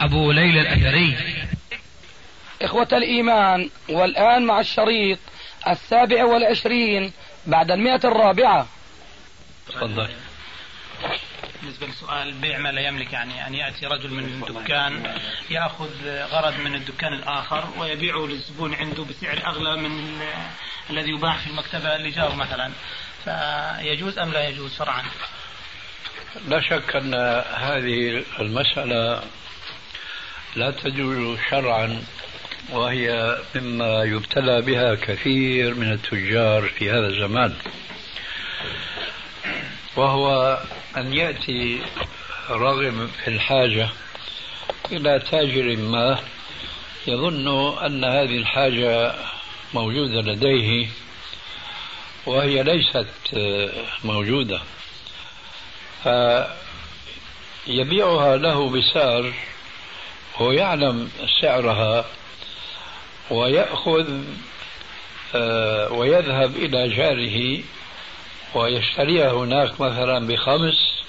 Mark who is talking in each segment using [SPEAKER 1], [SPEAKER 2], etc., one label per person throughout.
[SPEAKER 1] أبو ليلى الأثري.
[SPEAKER 2] إخوة الإيمان والآن مع الشريط السابع والعشرين بعد المئة الرابعة.
[SPEAKER 3] تفضل.
[SPEAKER 4] بالنسبة لسؤال بيع ما لا يملك يعني أن يأتي رجل من دكان يأخذ غرض من الدكان الآخر ويبيعه للزبون عنده بسعر أغلى من الذي يباع في المكتبة اللي جاره مثلا. فيجوز أم لا يجوز شرعا؟
[SPEAKER 3] لا شك أن هذه المسألة لا تجوز شرعا وهي مما يبتلى بها كثير من التجار في هذا الزمان. وهو أن يأتي راغب في الحاجة إلى تاجر ما يظن أن هذه الحاجة موجودة لديه وهي ليست موجودة. فيبيعها له بسعر هو يعلم سعرها ويأخذ آه، ويذهب إلى جاره ويشتريها هناك مثلا بخمس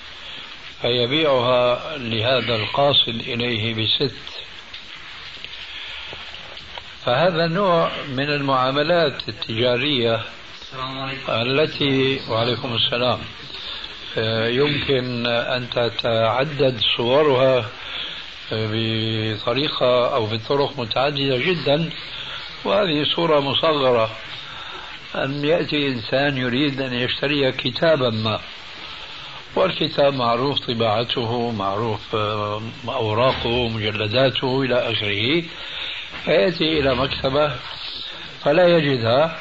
[SPEAKER 3] فيبيعها لهذا القاصد إليه بست. فهذا نوع من المعاملات التجارية التي وعليكم السلام آه، يمكن أن تتعدد صورها بطريقة أو بطرق متعددة جدا وهذه صورة مصغرة. أن يأتي إنسان يريد أن يشتري كتابا ما والكتاب معروف طباعته معروف آه، أوراقه مجلداته إلى آخره. فيأتي إلى مكتبة فلا يجدها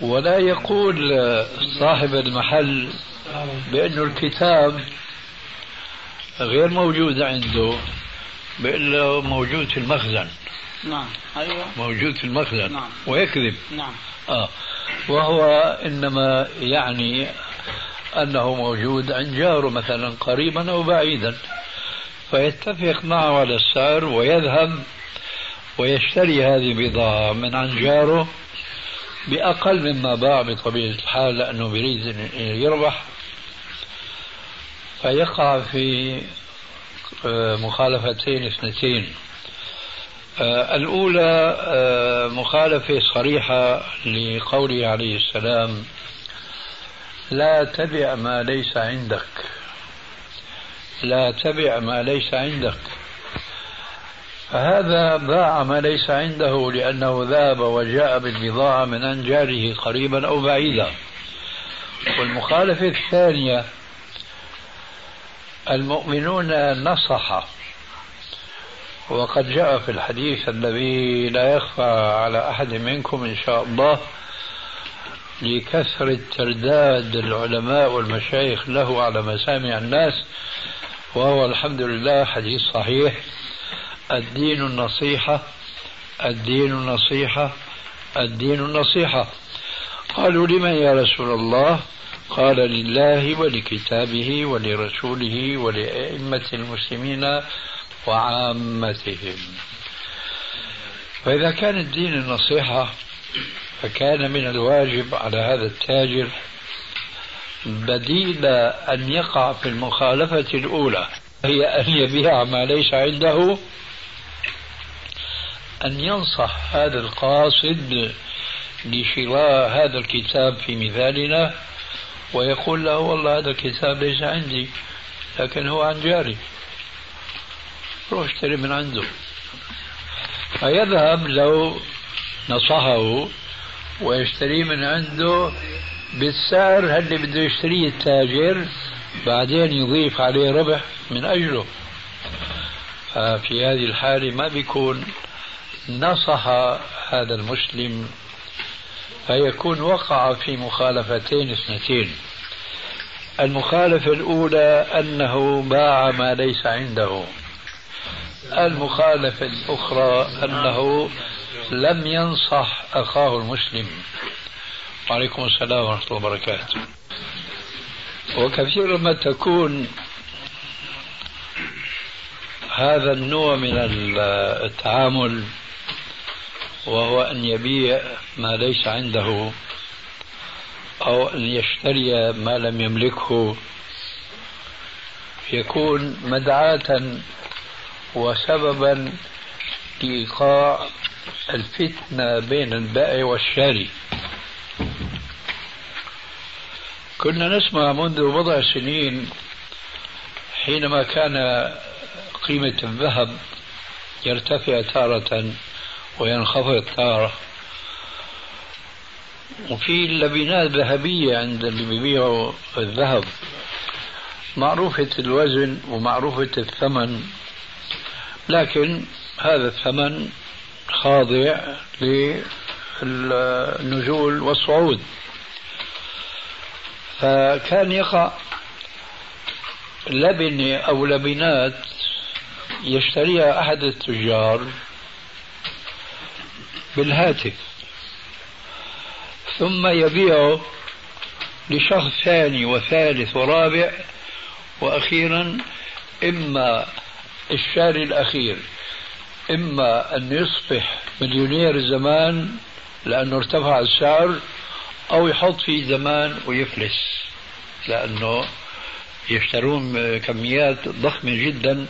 [SPEAKER 3] ولا يقول صاحب المحل بأنه الكتاب غير موجود عنده بيقول له موجود في المخزن.
[SPEAKER 4] نعم. أيوة.
[SPEAKER 3] موجود في المخزن.
[SPEAKER 4] نعم.
[SPEAKER 3] ويكذب.
[SPEAKER 4] نعم.
[SPEAKER 3] آه. وهو إنما يعني أنه موجود عند جاره مثلا قريبا أو بعيدا. فيتفق معه على السعر ويذهب ويشتري هذه البضاعة من عند جاره بأقل مما باع بطبيعة الحال لأنه يريد أن يربح. فيقع في آه، مخالفتين اثنتين. آه، الأولى آه، مخالفة صريحة لقوله عليه السلام لا تبع ما ليس عندك لا تبع ما ليس عندك. فهذا باع ما ليس عنده لأنه ذهب وجاء بالبضاعة من عند جاره قريبا أو بعيدا. والمخالفة الثانية المؤمنون نصح. وقد جاء في الحديث الذي لا يخفى على أحد منكم إن شاء الله لكثرة ترداد العلماء والمشايخ له على مسامع الناس وهو الحمد لله حديث صحيح. الدين النصيحة الدين النصيحة الدين النصيحة. قالوا لمن يا رسول الله؟ قال لله ولكتابه ولرسوله ولأئمة المسلمين وعامتهم. فإذا كان الدين النصيحة فكان من الواجب على هذا التاجر بديل أن يقع في المخالفة الأولى هي أن يبيع ما ليس عنده أن ينصح هذا القاصد لشراء هذا الكتاب في مثالنا ويقول له والله هذا الكتاب ليس عندي لكن هو عن جاري. روح اشتري من عنده. فيذهب لو نصحه ويشتري من عنده بالسعر اللي بده يشتريه التاجر بعدين يضيف عليه ربح من أجله. ففي هذه الحالة ما بيكون نصح هذا المسلم فيكون وقع في مخالفتين اثنتين. المخالفة الأولى أنه باع ما ليس عنده. المخالفة الأخرى أنه لم ينصح أخاه المسلم. وعليكم السلام ورحمة الله وبركاته. وكثيرا ما تكون هذا النوع من التعامل وهو أن يبيع ما ليس عنده أو أن يشتري ما لم يملكه. يكون مدعاة وسببا لإيقاع الفتنة بين البائع والشاري. كنا نسمع منذ بضع سنين حينما كان قيمة الذهب يرتفع تارة وينخفض تارة وفي لبنات ذهبية عند اللي بيبيعوا الذهب معروفة الوزن ومعروفة الثمن لكن هذا الثمن خاضع للنزول والصعود. فكان يقع لبنة أو لبنات يشتريها أحد التجار بالهاتف. ثم يبيعه لشخص ثاني وثالث ورابع وأخيرا إما الشاري الأخير إما أن يصبح مليونير زمان لأنه ارتفع السعر أو يحط فيه زمان ويفلس لأنه يشترون كميات ضخمة جدا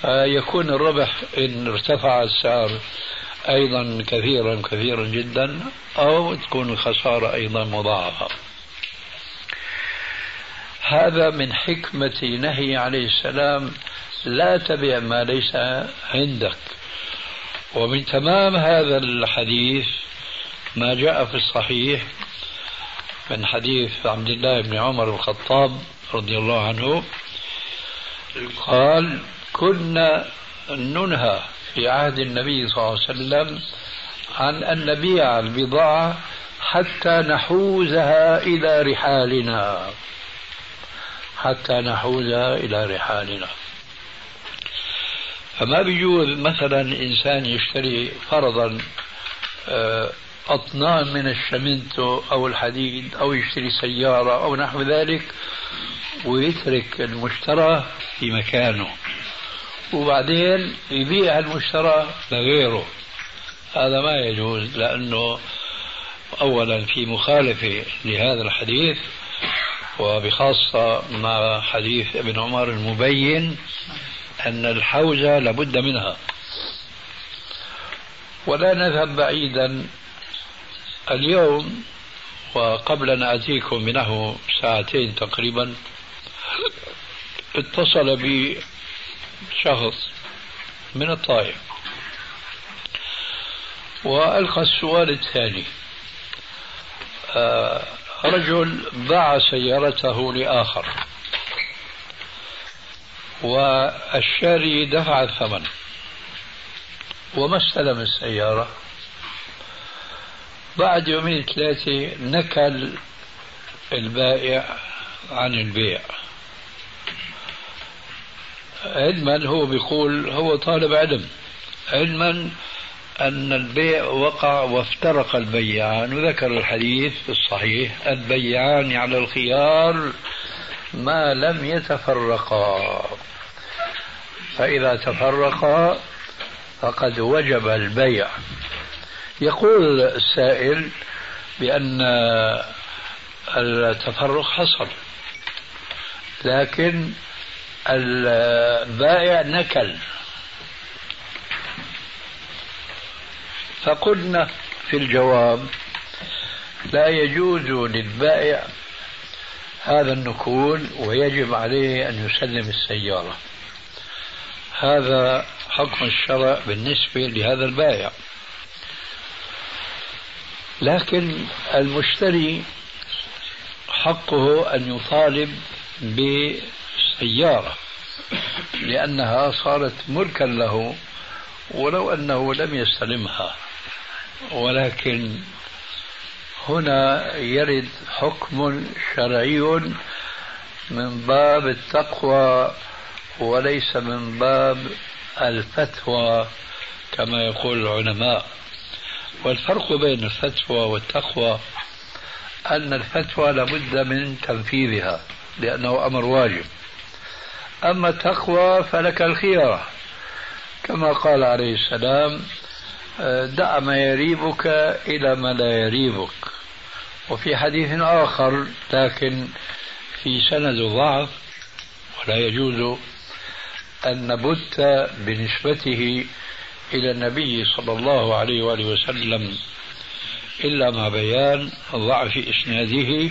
[SPEAKER 3] فيكون الربح إن ارتفع السعر. أيضا كثيرا كثيرا جدا أو تكون الخسارة أيضا مضاعفة. هذا من حكمة نهي عليه السلام لا تبع ما ليس عندك. ومن تمام هذا الحديث ما جاء في الصحيح من حديث عبد الله بن عمر الخطاب رضي الله عنه قال كنا ننهى في عهد النبي صلى الله عليه وسلم عن أن نبيع البضاعة حتى نحوزها إلى رحالنا. حتى نحوزها إلى رحالنا. فما بيجوز مثلا إنسان يشتري فرضا آه، أطنان من الشمنتو أو الحديد أو يشتري سيارة أو نحو ذلك ويترك المشترى في مكانه. وبعدين يبيع المشترى لغيره. هذا ما يجوز لأنه أولا في مخالفة لهذا الحديث وبخاصة مع حديث ابن عمر المبين أن الحوزة لابد منها. ولا نذهب بعيدا. اليوم وقبل أن آتيكم منه ساعتين تقريبا اتصل بي شخص من الطائف. وألقى السؤال التالي آه، رجل باع سيارته لآخر. والشاري دفع الثمن. وما استلم السيارة. بعد يومين ثلاثة نكل البائع عن البيع. علما هو بيقول هو طالب علم. علما أن البيع وقع وافترق البيعان وذكر الحديث الصحيح البيعان على الخيار ما لم يتفرقا. فإذا تفرقا فقد وجب البيع. يقول السائل بأن التفرق حصل لكن البائع نكل. فقلنا في الجواب لا يجوز للبائع هذا النكول ويجب عليه أن يسلم السيارة. هذا حكم الشرع بالنسبة لهذا البائع. لكن المشتري حقه أن يطالب بسيارة لأنها صارت ملكا له ولو أنه لم يستلمها. ولكن هنا يرد حكم شرعي من باب التقوى وليس من باب الفتوى كما يقول العلماء. والفرق بين الفتوى والتقوى أن الفتوى لابد من تنفيذها لأنه أمر واجب. أما التقوى فلك الخيار كما قال عليه السلام دع ما يريبك إلى ما لا يريبك. وفي حديث آخر لكن في سند ضعف ولا يجوز أن نبت بنسبته إلى النبي صلى الله عليه وآله وسلم إلا مع بيان ضعف إسناده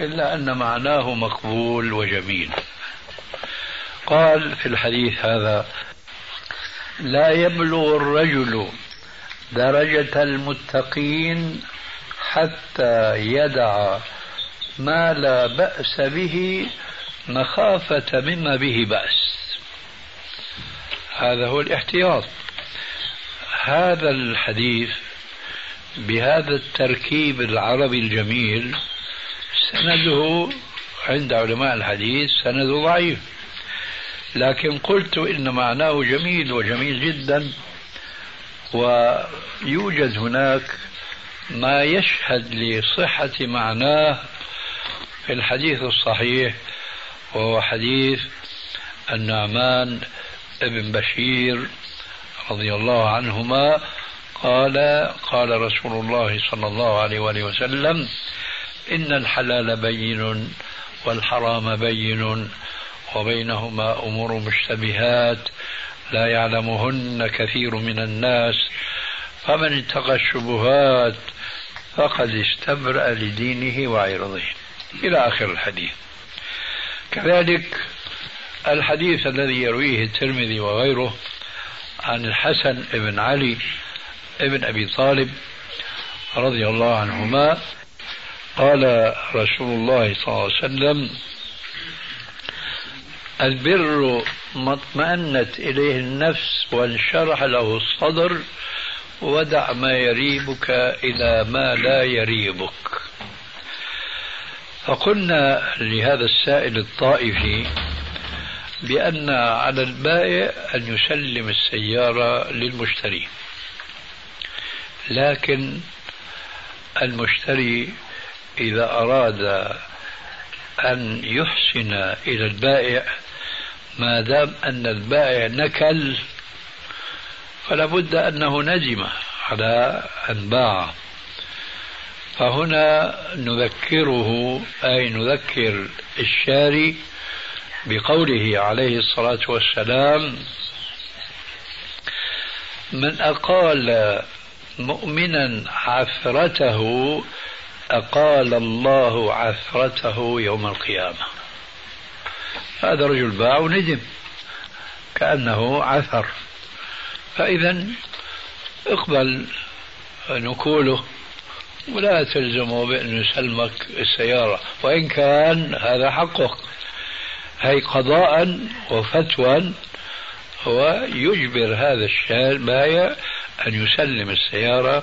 [SPEAKER 3] إلا أن معناه مقبول وجميل. قال في الحديث هذا لا يبلغ الرجل درجة المتقين حتى يدع ما لا بأس به مخافة مما به بأس. هذا هو الاحتياط. هذا الحديث بهذا التركيب العربي الجميل سنده عند علماء الحديث سند ضعيف. لكن قلت إن معناه جميل وجميل جدا ويوجد هناك ما يشهد لصحة معناه في الحديث الصحيح وهو حديث النعمان ابن بشير رضي الله عنهما قال قال رسول الله صلى الله عليه وآله وسلم إن الحلال بين والحرام بين وبينهما أمور مشتبهات لا يعلمهن كثير من الناس فمن اتقى الشبهات فقد استبرأ لدينه وعرضه. إلى آخر الحديث. كذلك الحديث الذي يرويه الترمذي وغيره عن الحسن بن علي بن أبي طالب رضي الله عنهما قال رسول الله صلى الله عليه وسلم البر ما اطمأنت إليه النفس وانشرح له الصدر ودع ما يريبك إلى ما لا يريبك. فقلنا لهذا السائل الطائفي بأن على البائع أن يسلم السيارة للمشتري. لكن المشتري إذا أراد أن يحسن إلى البائع ما دام أن البائع نكل فلا بد أنه ندم على أن باع. فهنا نذكره أي نذكر الشاري بقوله عليه الصلاة والسلام من أقال مؤمنا عثرته أقال الله عثرته يوم القيامة. هذا رجل باع وندم. كأنه عثر. فإذا اقبل نقوله. ولا تلزمه بأن يسلمك السيارة. وإن كان هذا حقك. هي قضاء وفتوى هو يجبر هذا البايع أن يسلم السيارة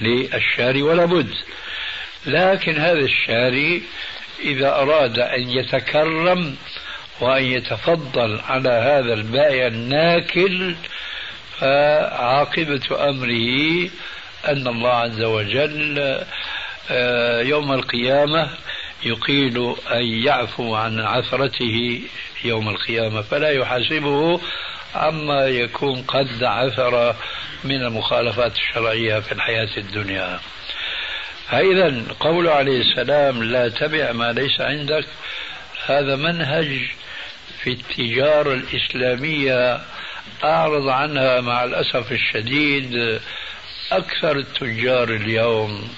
[SPEAKER 3] للشاري ولا بد. لكن هذا الشاري إذا أراد أن يتكرم وأن يتفضل على هذا البائع الناكل فعاقبة أمره أن الله عز وجل آه، يوم القيامة يقيل أن يعفو عن عثرته يوم القيامة فلا يحاسبه عما يكون قد عثر من المخالفات الشرعية في الحياة الدنيا. فإذا قول عليه السلام لا تبع ما ليس عندك هذا منهج في التجارة الإسلامية أعرض عنها مع الأسف الشديد أكثر التجار اليوم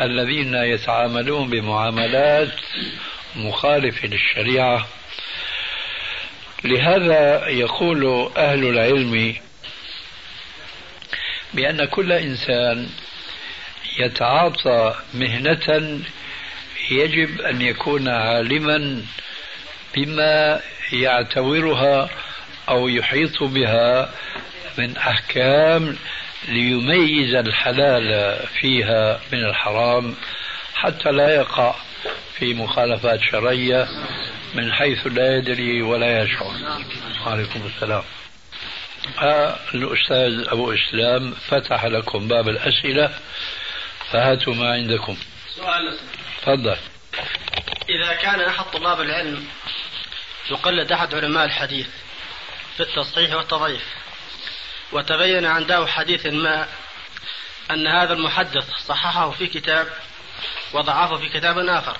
[SPEAKER 3] الذين يتعاملون بمعاملات مخالفة للشريعة. لهذا يقول أهل العلم بأن كل إنسان يتعاطى مهنة يجب أن يكون عالما بما يعتبرها أو يحيط بها من أحكام ليميز الحلال فيها من الحرام حتى لا يقع في مخالفات شرعية من حيث لا يدري ولا يشعر. وعليكم السلام. آه الأستاذ أبو إسلام فتح لكم باب الأسئلة. فهاتوا ما عندكم.
[SPEAKER 5] سؤال
[SPEAKER 3] تفضل.
[SPEAKER 5] إذا كان أحد طلاب العلم يقلد أحد علماء الحديث في التصحيح والتضعيف وتبين عنده حديث ما أن هذا المحدث صححه في كتاب وضعفه في كتاب آخر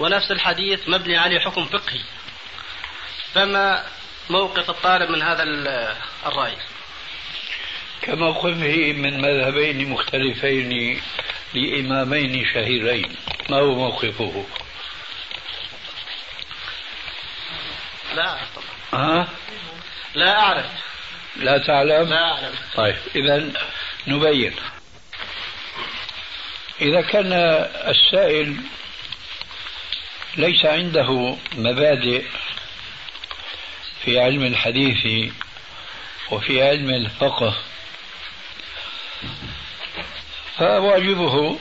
[SPEAKER 5] ونفس الحديث مبني عليه حكم فقهي فما موقف الطالب من هذا الرأي؟
[SPEAKER 3] كموقفه من مذهبين مختلفين لإمامين شهيرين. ما هو موقفه؟
[SPEAKER 5] لا. أعرف
[SPEAKER 3] ها؟
[SPEAKER 5] لا أعرف.
[SPEAKER 3] لا تعلم؟
[SPEAKER 5] لا أعلم
[SPEAKER 3] طيب إذا نبين. إذا كان السائل ليس عنده مبادئ في علم الحديث وفي علم الفقه فواجبه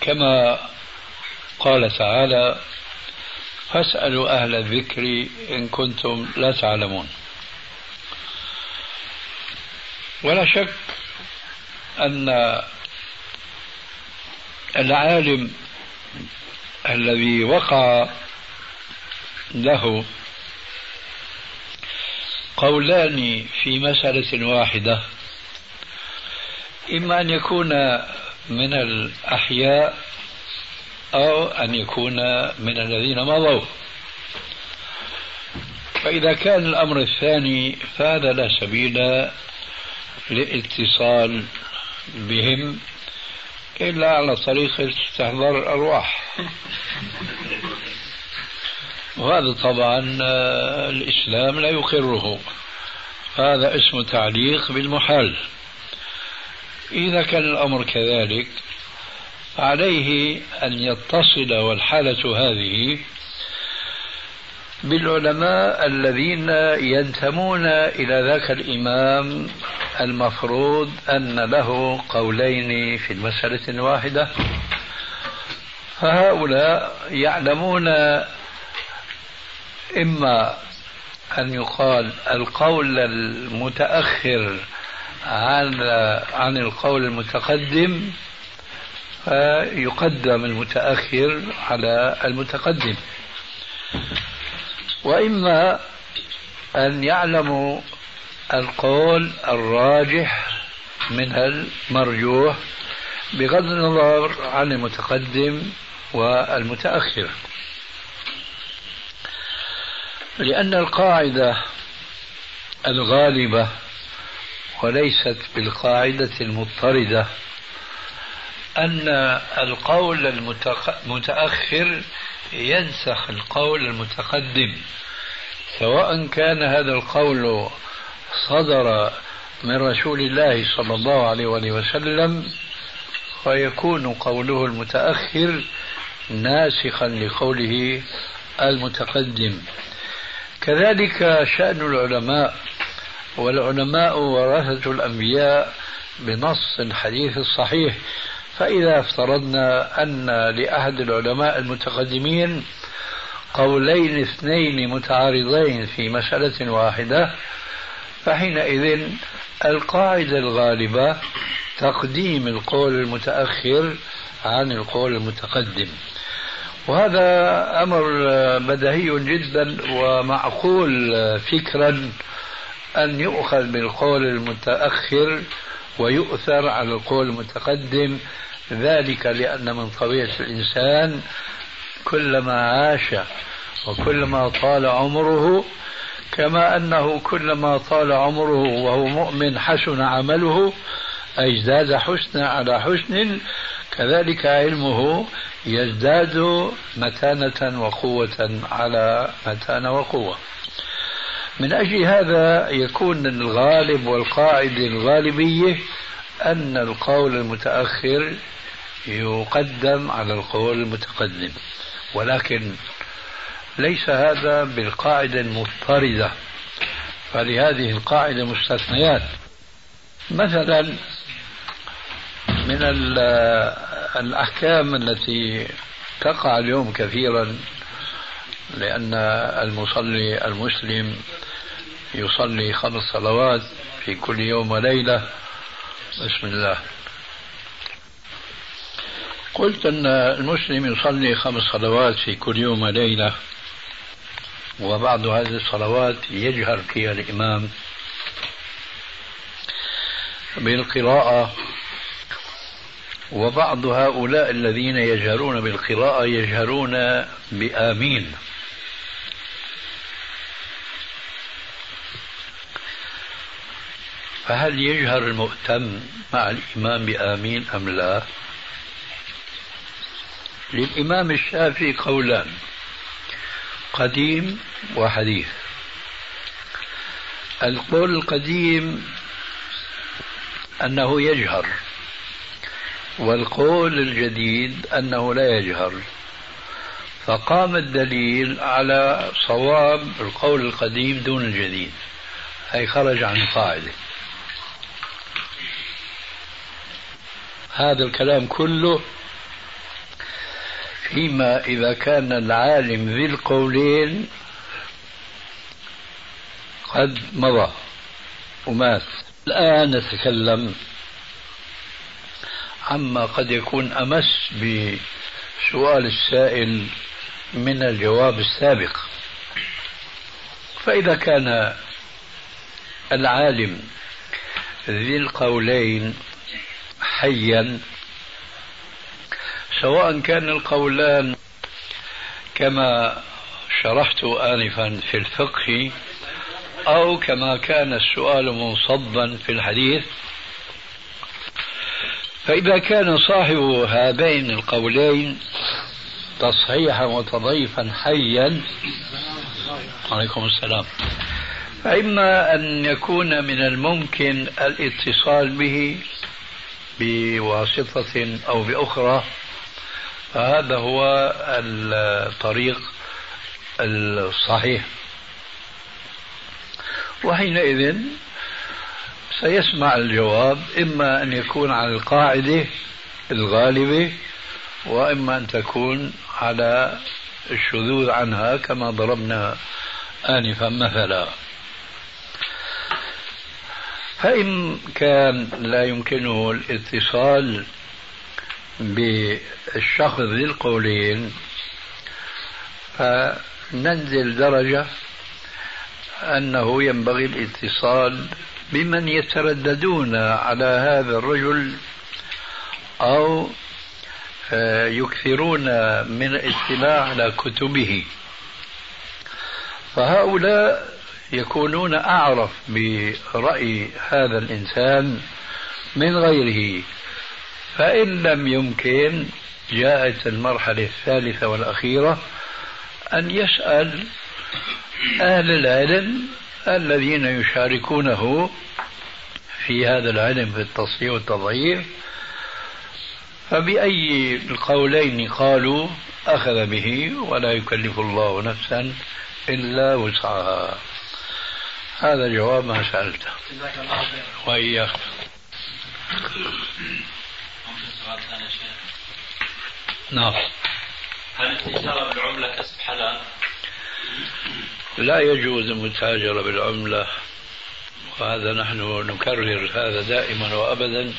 [SPEAKER 3] كما قال تعالى فاسألوا أهل الذكر إن كنتم لا تعلمون. ولا شك أن العالم الذي وقع له قولان في مسألة واحدة. إما أن يكون من الأحياء أو أن يكون من الذين مضوا. فإذا كان الأمر الثاني فهذا لا سبيل للاتصال بهم إلا على طريق استحضار الأرواح. وهذا طبعا الإسلام لا يقره. هذا اسم تعليق بالمحال إذا كان الأمر كذلك عليه أن يتصل والحالة هذه بالعلماء الذين ينتمون إلى ذاك الإمام المفروض أن له قولين في المسألة الواحدة. فهؤلاء يعلمون إما أن يقال القول المتأخر عن عن القول المتقدم فيقدم المتأخر على المتقدم. وإما أن يعلموا القول الراجح من المرجوح بغض النظر عن المتقدم والمتأخر. لأن القاعدة الغالبة وليست بالقاعدة المضطردة أن القول المتأخر ينسخ القول المتقدم. سواء كان هذا القول صدر من رسول الله صلى الله عليه وسلم فيكون قوله المتأخر ناسخا لقوله المتقدم. كذلك شأن العلماء والعلماء ورثة الأنبياء بنص الحديث الصحيح. فإذا افترضنا أن لأحد العلماء المتقدمين قولين اثنين متعارضين في مسألة واحدة فحينئذ القاعدة الغالبة تقديم القول المتأخر عن القول المتقدم. وهذا أمر بديهي جدا ومعقول فكرا أن يؤخذ بالقول المتأخر ويؤثر على القول المتقدم ذلك لأن من طبيعة الإنسان كلما عاش وكلما طال عمره كما أنه كلما طال عمره وهو مؤمن حسن عمله أي ازداد حسنا على حسن كذلك علمه يزداد متانة وقوة على متانة وقوة. من أجل هذا يكون الغالب والقاعدة الغالبية أن القول المتأخر يقدم على القول المتقدم. ولكن ليس هذا بالقاعدة المضطردة فلهذه القاعدة مستثنيات. مثلا من الأحكام التي تقع اليوم كثيرا لأن المصلي المسلم يصلي خمس صلوات في كل يوم وليلة. بسم الله. قلت أن المسلم يصلي خمس صلوات في كل يوم وليلة وبعض هذه الصلوات يجهر فيها الإمام. بالقراءة وبعض هؤلاء الذين يجهرون بالقراءة يجهرون بآمين. فهل يجهر المؤتم مع الإمام بآمين أم لا؟ للإمام الشافعي قولان قديم وحديث. القول القديم أنه يجهر والقول الجديد أنه لا يجهر. فقام الدليل على صواب القول القديم دون الجديد أي خرج عن القاعدة هذا الكلام كله فيما إذا كان العالم ذي القولين قد مضى ومات. الآن نتكلم عما قد يكون أمس بسؤال السائل من الجواب السابق. فإذا كان العالم ذي القولين حيا. سواء كان القولان كما شرحت آنفا في الفقه أو كما كان السؤال منصبا في الحديث فإذا كان صاحب هذين القولين تصحيحا وتضيفا حيا عليكم السلام. فإما أن يكون من الممكن الاتصال به بواسطة أو بأخرى فهذا هو الطريق الصحيح. وحينئذ سيسمع الجواب إما أن يكون على القاعدة الغالبة وإما أن تكون على الشذوذ عنها كما ضربنا آنفا مثلا. فإن كان لا يمكنه الاتصال بالشخص ذي القولين فننزل درجة أنه ينبغي الاتصال بمن يترددون على هذا الرجل أو آه، يكثرون من الاطلاع على كتبه. فهؤلاء يكونون أعرف برأي هذا الإنسان من غيره فإن لم يمكن جاءت المرحلة الثالثة والأخيرة أن يسأل أهل العلم الذين يشاركونه في هذا العلم في التصحيح والتضعيف. فبأي القولين قالوا أخذ به ولا يكلف الله نفسا إلا وسعها. هذا جواب ما سألته. وإياك. نعم.
[SPEAKER 6] هل التجارة بالعملة كسب حلال؟
[SPEAKER 3] لا يجوز المتاجرة بالعملة وهذا نحن نكرر هذا دائما وأبدا.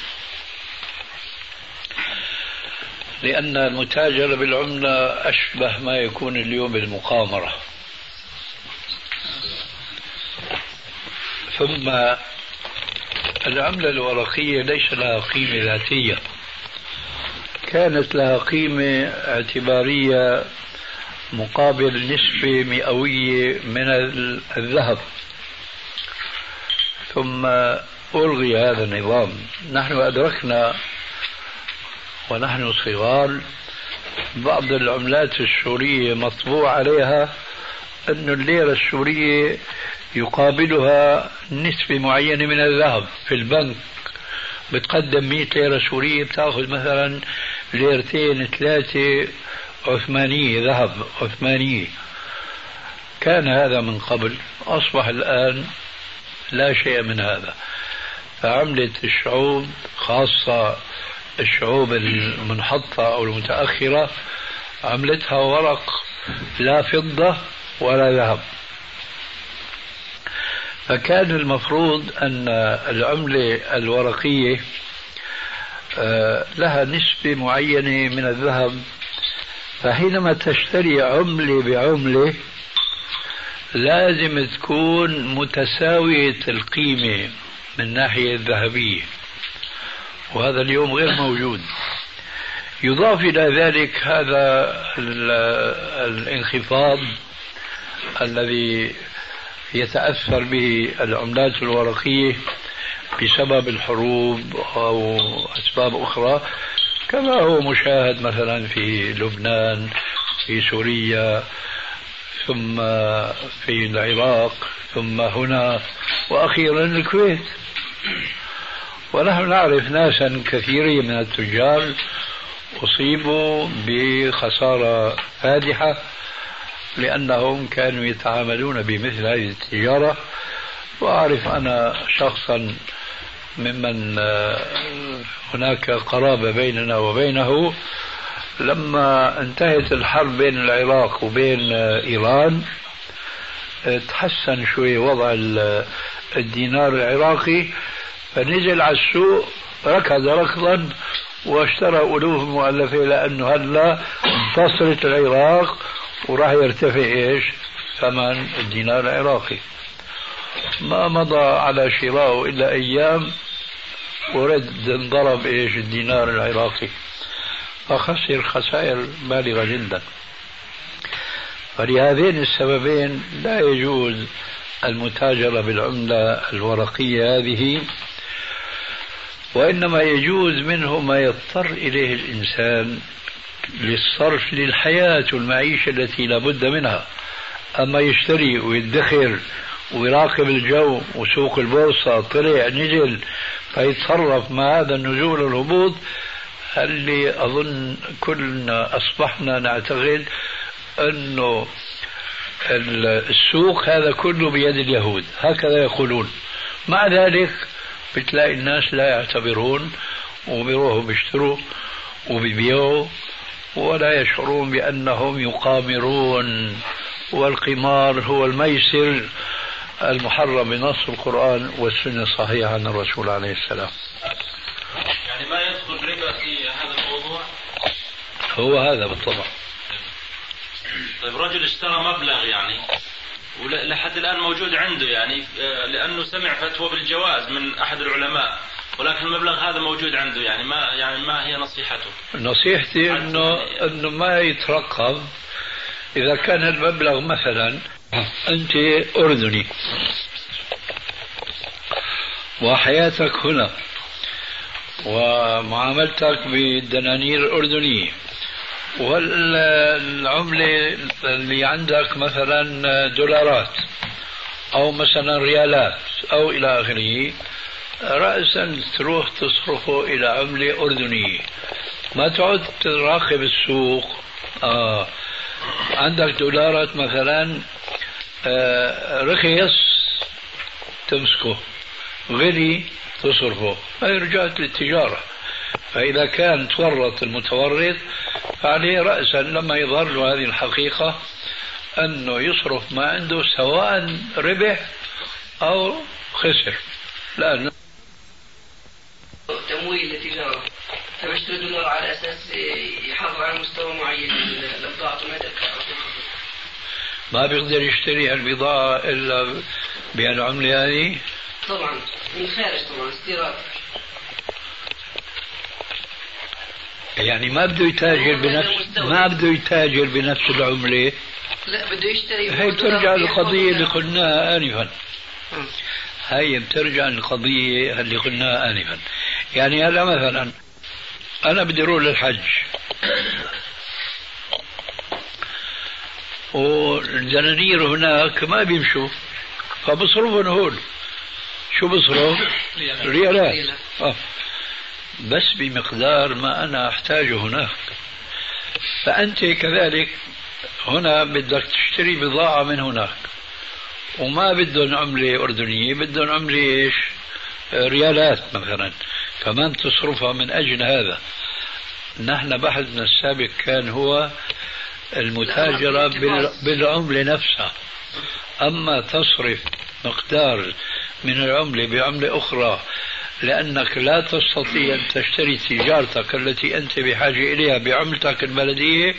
[SPEAKER 3] لأن المتاجرة بالعملة أشبه ما يكون اليوم بالمقامرة. ثم العملة الورقية ليس لها قيمة ذاتية. كانت لها قيمة اعتبارية مقابل نسبة مئوية من الذهب. ثم ألغي هذا النظام. نحن أدركنا ونحن صغار بعض العملات السورية مطبوع عليها أن الليرة السورية يقابلها نسبة معينة من الذهب في البنك. بتقدم 100 ليرة سورية بتأخذ مثلا ليرتين ثلاثة عثمانية ذهب عثمانية. كان هذا من قبل أصبح الآن لا شيء من هذا. فعملة الشعوب خاصة الشعوب المنحطة أو المتأخرة عملتها ورق لا فضة ولا ذهب. فكان المفروض أن العملة الورقية آه، لها نسبة معينة من الذهب. فحينما تشتري عملة بعملة لازم تكون متساوية القيمة من الناحية الذهبية. وهذا اليوم غير موجود. يضاف إلى ذلك هذا الانخفاض الذي يتأثر به العملات الورقية بسبب الحروب أو أسباب أخرى كما هو مشاهد مثلا في لبنان في سوريا ثم في العراق ثم هنا وأخيرا الكويت. ونحن نعرف ناسا كثيرين من التجار أصيبوا بخسارة فادحة لأنهم كانوا يتعاملون بمثل هذه التجارة وأعرف أنا شخصا ممن هناك قرابة بيننا وبينه. لما انتهت الحرب بين العراق وبين إيران تحسن شوي وضع الدينار العراقي. فنزل على السوق ركض ركضا واشترى ألوف مؤلفة لأنه هلأ انتصرت العراق. وراح يرتفع إيش؟ ثمن الدينار العراقي. ما مضى على شرائه إلا أيام ورد انضرب إيش؟ الدينار العراقي. فخسر خسائر بالغة جدا. فلهذين السببين لا يجوز المتاجرة بالعملة الورقية هذه وإنما يجوز منه ما يضطر إليه الإنسان للصرف للحياة والمعيشة التي لا بد منها. أما يشتري ويدخر ويراقب الجو وسوق البورصة طلع نزل فيتصرف مع هذا النزول والهبوط اللي أظن كلنا أصبحنا نعتقد أنه السوق هذا كله بيد اليهود. هكذا يقولون. مع ذلك بتلاقي الناس لا يعتبرون وبيروحوا بيشتروا وبيبيعوا ولا يشعرون بأنهم يقامرون والقمار هو الميسر المحرم بنص القرآن والسنة الصحيحة عن الرسول عليه السلام.
[SPEAKER 6] يعني ما يدخل ربا في هذا الموضوع؟
[SPEAKER 3] هو هذا بالطبع.
[SPEAKER 6] طيب رجل اشترى مبلغ يعني ولحد الآن موجود عنده يعني آه، لأنه سمع فتوى بالجواز من أحد العلماء. ولكن المبلغ هذا موجود عنده يعني ما يعني ما هي نصيحته؟
[SPEAKER 3] نصيحتي انه إنه ما يترقب. إذا كان المبلغ مثلا أنت أردني. وحياتك هنا. ومعاملتك بالدنانير الاردنيه والعملة اللي عندك مثلا دولارات أو مثلا ريالات أو إلى آخره. رأسا تروح تصرفه إلى عملة أردنية. ما تعد تراقب السوق. آه. عندك دولارات مثلا آه رخيص تمسكه. غلي تصرفه. هاي رجعت للتجارة. فإذا كان تورط المتورط فعليه رأسا لما يظهر له هذه الحقيقة أنه يصرف ما عنده سواء ربح أو خسر. لأنه
[SPEAKER 7] تمويل للتجارة فبيشتري دولار على أساس يحافظ على مستوى معين من البضاعة ما
[SPEAKER 3] ما بيقدر يشتري البضاعة إلا بهالعملة هذه؟
[SPEAKER 7] طبعا. من خارج طبعا استيراد.
[SPEAKER 3] يعني ما بده يتاجر بنفس ما بده يتاجر بنفس العملة؟
[SPEAKER 7] لا بده يشتري
[SPEAKER 3] هي بترجع للقضية اللي قلناها آنفا. هي بترجع للقضية اللي قلناها آنفا. يعني هلا مثلا أنا بدي أروح للحج. والدنانير هناك ما بيمشوا فبصرفهم هون. شو بصرف؟ ريالات. آه. بس بمقدار ما أنا أحتاجه هناك. فأنت كذلك هنا بدك تشتري بضاعة من هناك. وما بدهم عملة أردنية بدهم عملة إيش؟ ريالات مثلا. كمان تصرفها من أجل هذا؟ نحن بحثنا السابق كان هو المتاجرة بال- بالعملة نفسها. أما تصرف مقدار من العملة بعملة أخرى لأنك لا تستطيع أن تشتري تجارتك التي أنت بحاجة إليها بعملتك البلدية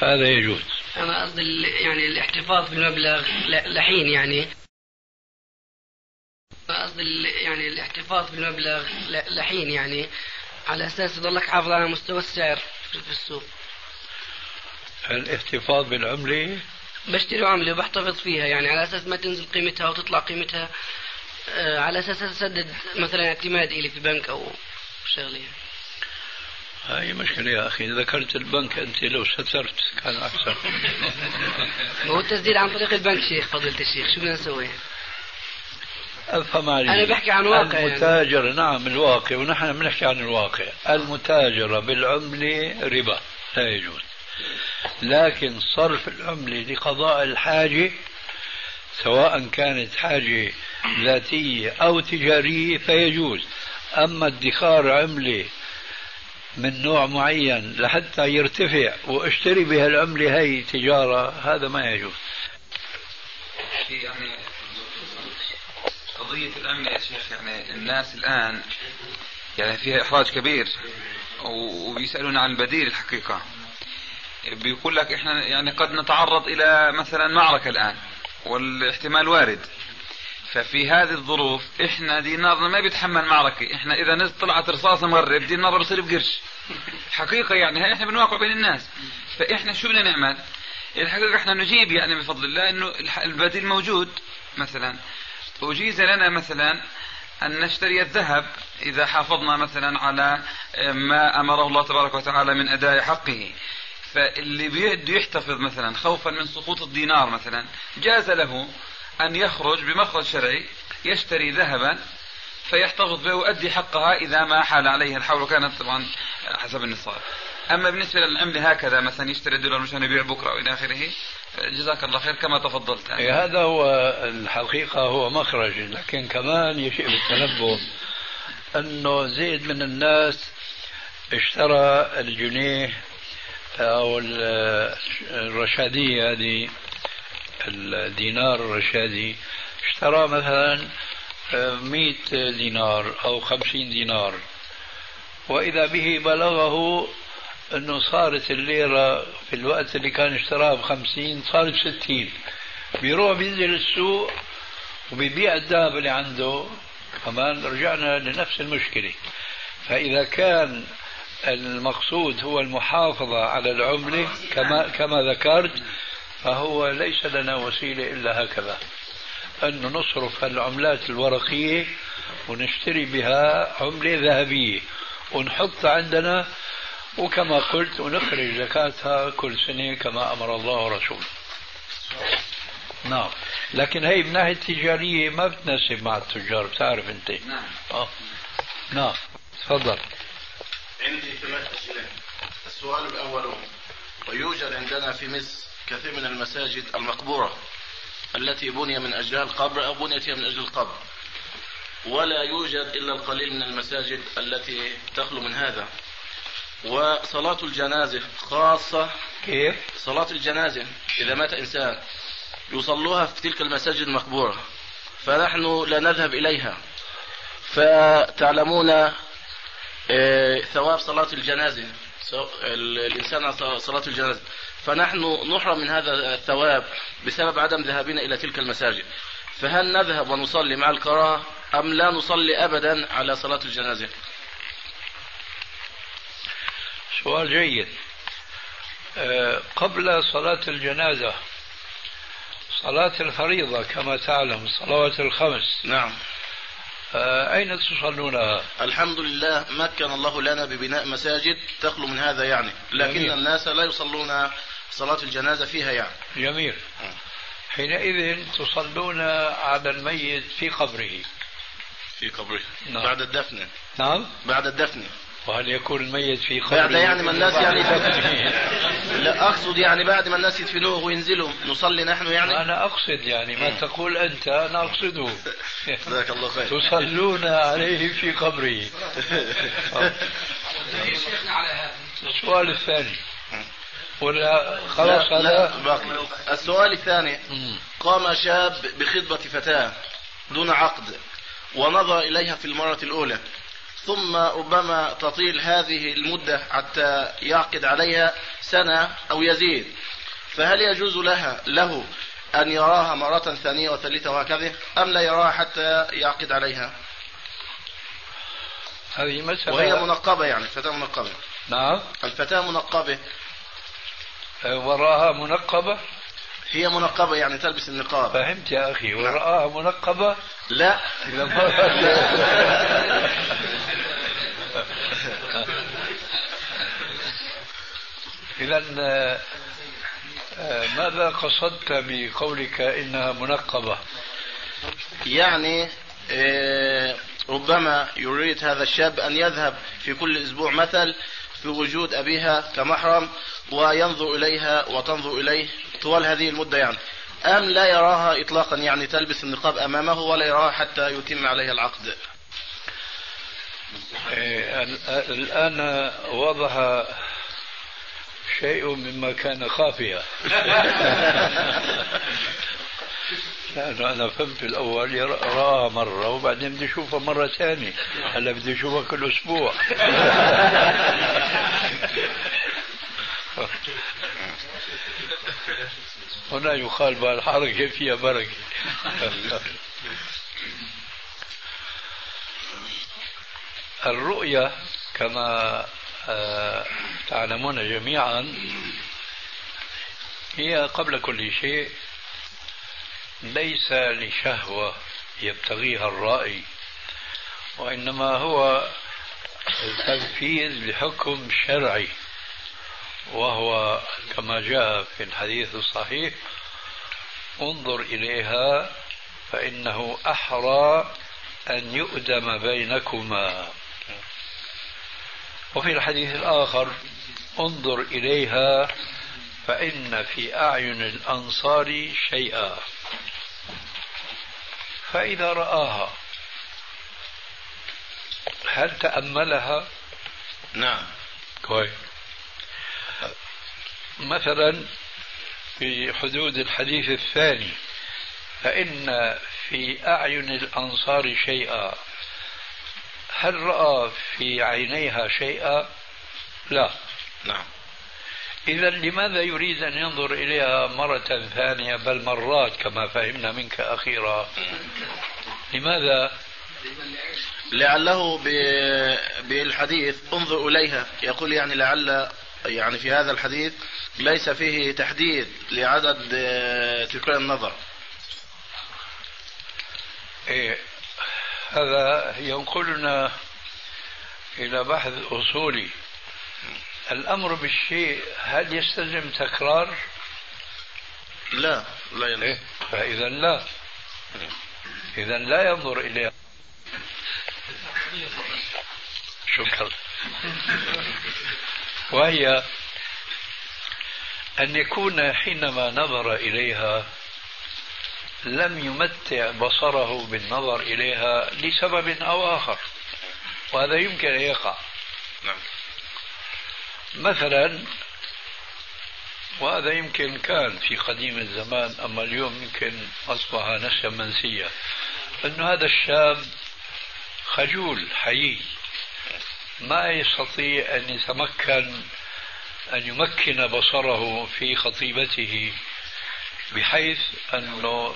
[SPEAKER 3] فهذا يجوز.
[SPEAKER 7] أنا قصدي يعني الاحتفاظ بالمبلغ لحين يعني. ال- يعني الاحتفاظ بالمبلغ لحين يعني على أساس يضلك حافظ على مستوى السعر في السوق.
[SPEAKER 3] الاحتفاظ بالعملة؟
[SPEAKER 7] بشتري عملة وبحتفظ فيها يعني على أساس ما تنزل قيمتها وتطلع قيمتها آه، على أساس أسدد مثلا اعتماد إلي في بنك أو شغلة.
[SPEAKER 3] هاي مشكلة يا أخي ذكرت البنك أنت لو سترت كان أحسن.
[SPEAKER 7] هو التسديد عن طريق البنك شيخ فضيلة الشيخ شو بدنا نسوي؟
[SPEAKER 3] أفهم علي
[SPEAKER 7] أنا بحكي عن واقع يعني.
[SPEAKER 3] المتاجرة نعم الواقع ونحن بنحكي عن الواقع. المتاجرة بالعملة ربا لا يجوز. لكن صرف العملة لقضاء الحاجة سواء كانت حاجة ذاتية أو تجارية فيجوز. أما ادخار عملة من نوع معين لحتى يرتفع واشتري بها العملة هي تجارة هذا ما يجوز.
[SPEAKER 8] في يعني قضية الأمن يا شيخ يعني الناس الآن يعني فيها إحراج كبير وبيسألون عن البديل الحقيقة. بيقول لك إحنا يعني قد نتعرض إلى مثلا معركة الآن والاحتمال وارد. ففي هذه الظروف إحنا دينارنا ما بيتحمل معركة. إحنا إذا طلعت رصاصة مغرب دينار بصير بقرش. حقيقة يعني هاي إحنا بنواقع بين الناس. فإحنا شو بدنا نعمل؟ الحقيقة إحنا نجيب يعني بفضل الله إنه البديل موجود مثلا. أجيز لنا مثلا أن نشتري الذهب إذا حافظنا مثلا على ما أمره الله تبارك وتعالى من أداء حقه. فاللي بده يحتفظ مثلا خوفا من سقوط الدينار مثلا جاز له أن يخرج بمخرج شرعي يشتري ذهبا فيحتفظ به ويؤدي حقها إذا ما حال عليه. الحول وكانت طبعا حسب النصاب. أما بالنسبة للعملة هكذا مثلا يشتري الدولار مشان يبيع بكرة وإلى آخره جزاك الله خير كما تفضلت.
[SPEAKER 3] إيه هذا هو الحقيقة هو مخرج. لكن كمان يشيء بالتنبه أنه زيد من الناس اشترى الجنيه أو ال- الرشادية هذه الدينار الرشادي اشترى مثلا مئة دينار أو خمسين دينار. وإذا به بلغه أنه صارت الليرة في الوقت اللي كان اشتراها بخمسين صارت بستين بيروح بينزل السوق وبيبيع الذهب اللي عنده كمان رجعنا لنفس المشكلة. فإذا كان المقصود هو المحافظة على العملة كما كما ذكرت فهو ليس لنا وسيلة إلا هكذا. أن نصرف العملات الورقية ونشتري بها عملة ذهبية. ونحط عندنا وكما قلت ونخرج زكاتها كل سنة كما أمر الله ورسوله. نعم. لكن هي من ناحية تجارية ما بتناسب مع التجار بتعرف أنت.
[SPEAKER 8] نعم.
[SPEAKER 3] آه. نعم. تفضل.
[SPEAKER 9] عندي ثلاث أسئلة. السؤال الأول ويوجد عندنا في مصر كثير من المساجد المقبورة التي بني من أجلها القبر أو بنيت من أجل القبر. ولا يوجد إلا القليل من المساجد التي تخلو من هذا. وصلاة الجنازة خاصة.
[SPEAKER 3] كيف؟
[SPEAKER 9] صلاة الجنازة إذا مات إنسان يصلوها في تلك المساجد المقبورة فنحن لا نذهب إليها. فتعلمون آه، ثواب صلاة الجنازة. الإنسان على صلاة الجنازة. فنحن نحرم من هذا الثواب بسبب عدم ذهابنا إلى تلك المساجد. فهل نذهب ونصلي مع الكراهة أم لا نصلي أبدا على صلاة الجنازة؟
[SPEAKER 3] سؤال جيد. آه، قبل صلاة الجنازة صلاة الفريضة كما تعلم الصلوات الخمس.
[SPEAKER 9] نعم.
[SPEAKER 3] آه، أين تصلونها؟
[SPEAKER 9] الحمد لله مكن الله لنا ببناء مساجد تخلو من هذا يعني. لكن
[SPEAKER 3] جميل.
[SPEAKER 9] الناس لا يصلون صلاة الجنازة فيها يعني.
[SPEAKER 3] جميل. حينئذ تصلون على الميت في قبره.
[SPEAKER 9] في قبره.
[SPEAKER 3] نعم.
[SPEAKER 9] بعد الدفن.
[SPEAKER 3] نعم.
[SPEAKER 9] بعد الدفن.
[SPEAKER 3] وهل يكون الميت في قبره
[SPEAKER 9] بعد يعني ما الناس يعني؟ لا أقصد يعني بعد ما الناس يدفنوه وينزلوا نصلي نحن يعني؟
[SPEAKER 3] أنا أقصد يعني ما تقول أنت أنا أقصده.
[SPEAKER 9] جزاك الله خير.
[SPEAKER 3] تصلون عليه في قبره. آه. السؤال الثاني. ولا خلاص
[SPEAKER 9] لا, لا باقي. السؤال الثاني. قام شاب بخطبة فتاة دون عقد ونظر إليها في المرة الأولى. ثم ربما تطيل هذه المدة حتى يعقد عليها سنة أو يزيد. فهل يجوز لها له أن يراها مرة ثانية وثالثة وهكذا أم لا يراها حتى يعقد عليها؟
[SPEAKER 3] هذه مسألة
[SPEAKER 9] وهي منقبة يعني الفتاة منقبة.
[SPEAKER 3] نعم.
[SPEAKER 9] الفتاة منقبة.
[SPEAKER 3] وراها منقبة؟
[SPEAKER 9] هي منقبة يعني تلبس النقاب.
[SPEAKER 3] فهمت يا أخي وراها منقبة؟
[SPEAKER 9] لا.
[SPEAKER 3] إذا آه، آه، ماذا قصدت بقولك إنها منقبة؟
[SPEAKER 9] يعني آه، ربما يريد هذا الشاب أن يذهب في كل أسبوع مثل في وجود أبيها كمحرم وينظر إليها وتنظر إليه طوال هذه المدة يعني. أم لا يراها إطلاقا؟ يعني تلبس النقاب أمامه ولا يراها حتى يتم عليها العقد.
[SPEAKER 3] ال- الآن وضح شيء مما كان خافيا. لأنه أنا فهمت الأول رآها مرة وبعدين بدي أشوفها مرة ثانية. هلا بدي أشوفها كل أسبوع. هنا يقال بالحركة فيها بركة. الرؤية كما آه، تعلمون جميعا هي قبل كل شيء ليس لشهوة يبتغيها الرائي وإنما هو تنفيذ لحكم شرعي وهو كما جاء في الحديث الصحيح انظر إليها فإنه أحرى أن يؤدم بينكما. وفي الحديث الآخر انظر إليها فإن في أعين الأنصار شيئا. فإذا رآها هل تأملها؟
[SPEAKER 9] نعم
[SPEAKER 3] كويس مثلا في حدود الحديث الثاني فإن في أعين الأنصار شيئا هل رأى في عينيها شيئا؟ لا
[SPEAKER 9] نعم
[SPEAKER 3] إذا لماذا يريد أن ينظر إليها مرة ثانية بل مرات كما فهمنا منك أخيرا؟ لماذا؟
[SPEAKER 9] لعله بالحديث انظر إليها. يقول يعني لعل يعني في هذا الحديث ليس فيه تحديد لعدد آه، تكرار النظر.
[SPEAKER 3] إيه هذا ينقلنا إلى بحث أصولي. الأمر بالشيء هل يستلزم تكرار؟
[SPEAKER 9] لا لا يلزم
[SPEAKER 3] إيه فإذا لا. إذا لا ينظر إليها. شكرا. وهي أن يكون حينما نظر إليها لم يمتع بصره بالنظر إليها لسبب أو آخر وهذا يمكن أن يقع.
[SPEAKER 9] نعم.
[SPEAKER 3] مثلا وهذا يمكن كان في قديم الزمان أما اليوم يمكن أصبح نسيا منسيا أن هذا الشاب خجول حيي. ما يستطيع أن يتمكن أن يمكن بصره في خطيبته بحيث أنه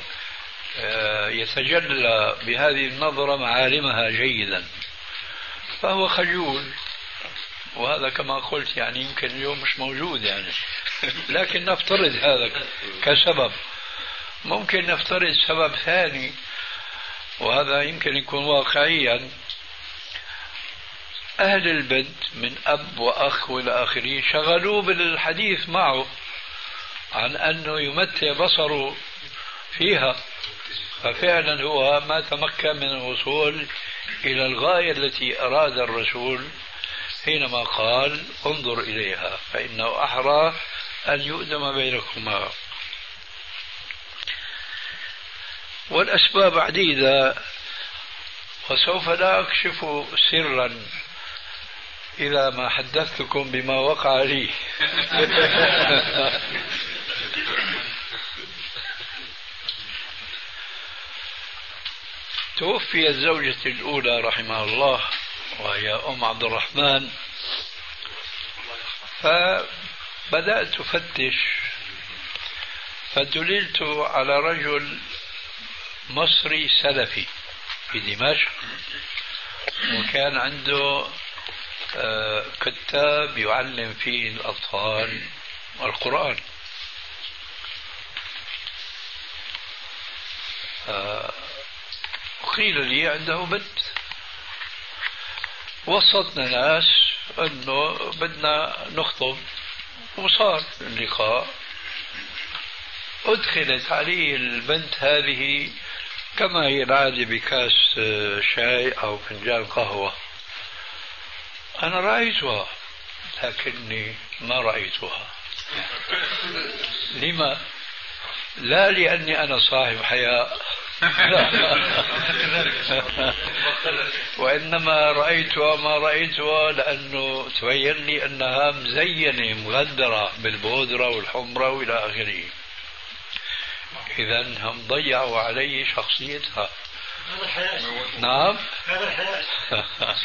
[SPEAKER 3] آه، يتجلى بهذه النظرة معالمها جيدا. فهو خجول. وهذا كما قلت يعني يمكن اليوم مش موجود يعني. لكن نفترض هذا كسبب. ممكن نفترض سبب ثاني وهذا يمكن يكون واقعيا. أهل البنت من أب وأخ وإلى آخره شغلوه بالحديث معه عن أنه يمتع بصره فيها. ففعلا هو ما تمكن من الوصول إلى الغاية التي أراد الرسول حينما قال انظر إليها فإنه أحرى أن يؤدم بينكما. والأسباب عديدة وسوف لا أكشف سرا إذا ما حدثتكم بما وقع لي. توفيت زوجتي الأولى رحمها الله. وهي أم عبد الرحمن. فبدأت أفتش. فدللت على رجل مصري سلفي في دمشق وكان عنده آه، كتاب يعلم فيه الأطفال القرآن آه، قيل لي عنده بنت. وسطنا ناس إنه بدنا نخطب وصار اللقاء. أدخلت علي البنت هذه كما هي العادة بكاس شاي أو فنجان قهوة. أنا رأيتها لكني ما رأيتها. لما؟ لا لأني أنا صاحب حياء. وإنما رأيتها ما رأيتها لأنه تبين لي أنها مزينة مغدرة بالبودرة والحمرة وإلى آخره. إذا هم ضيعوا علي شخصيتها. نعم.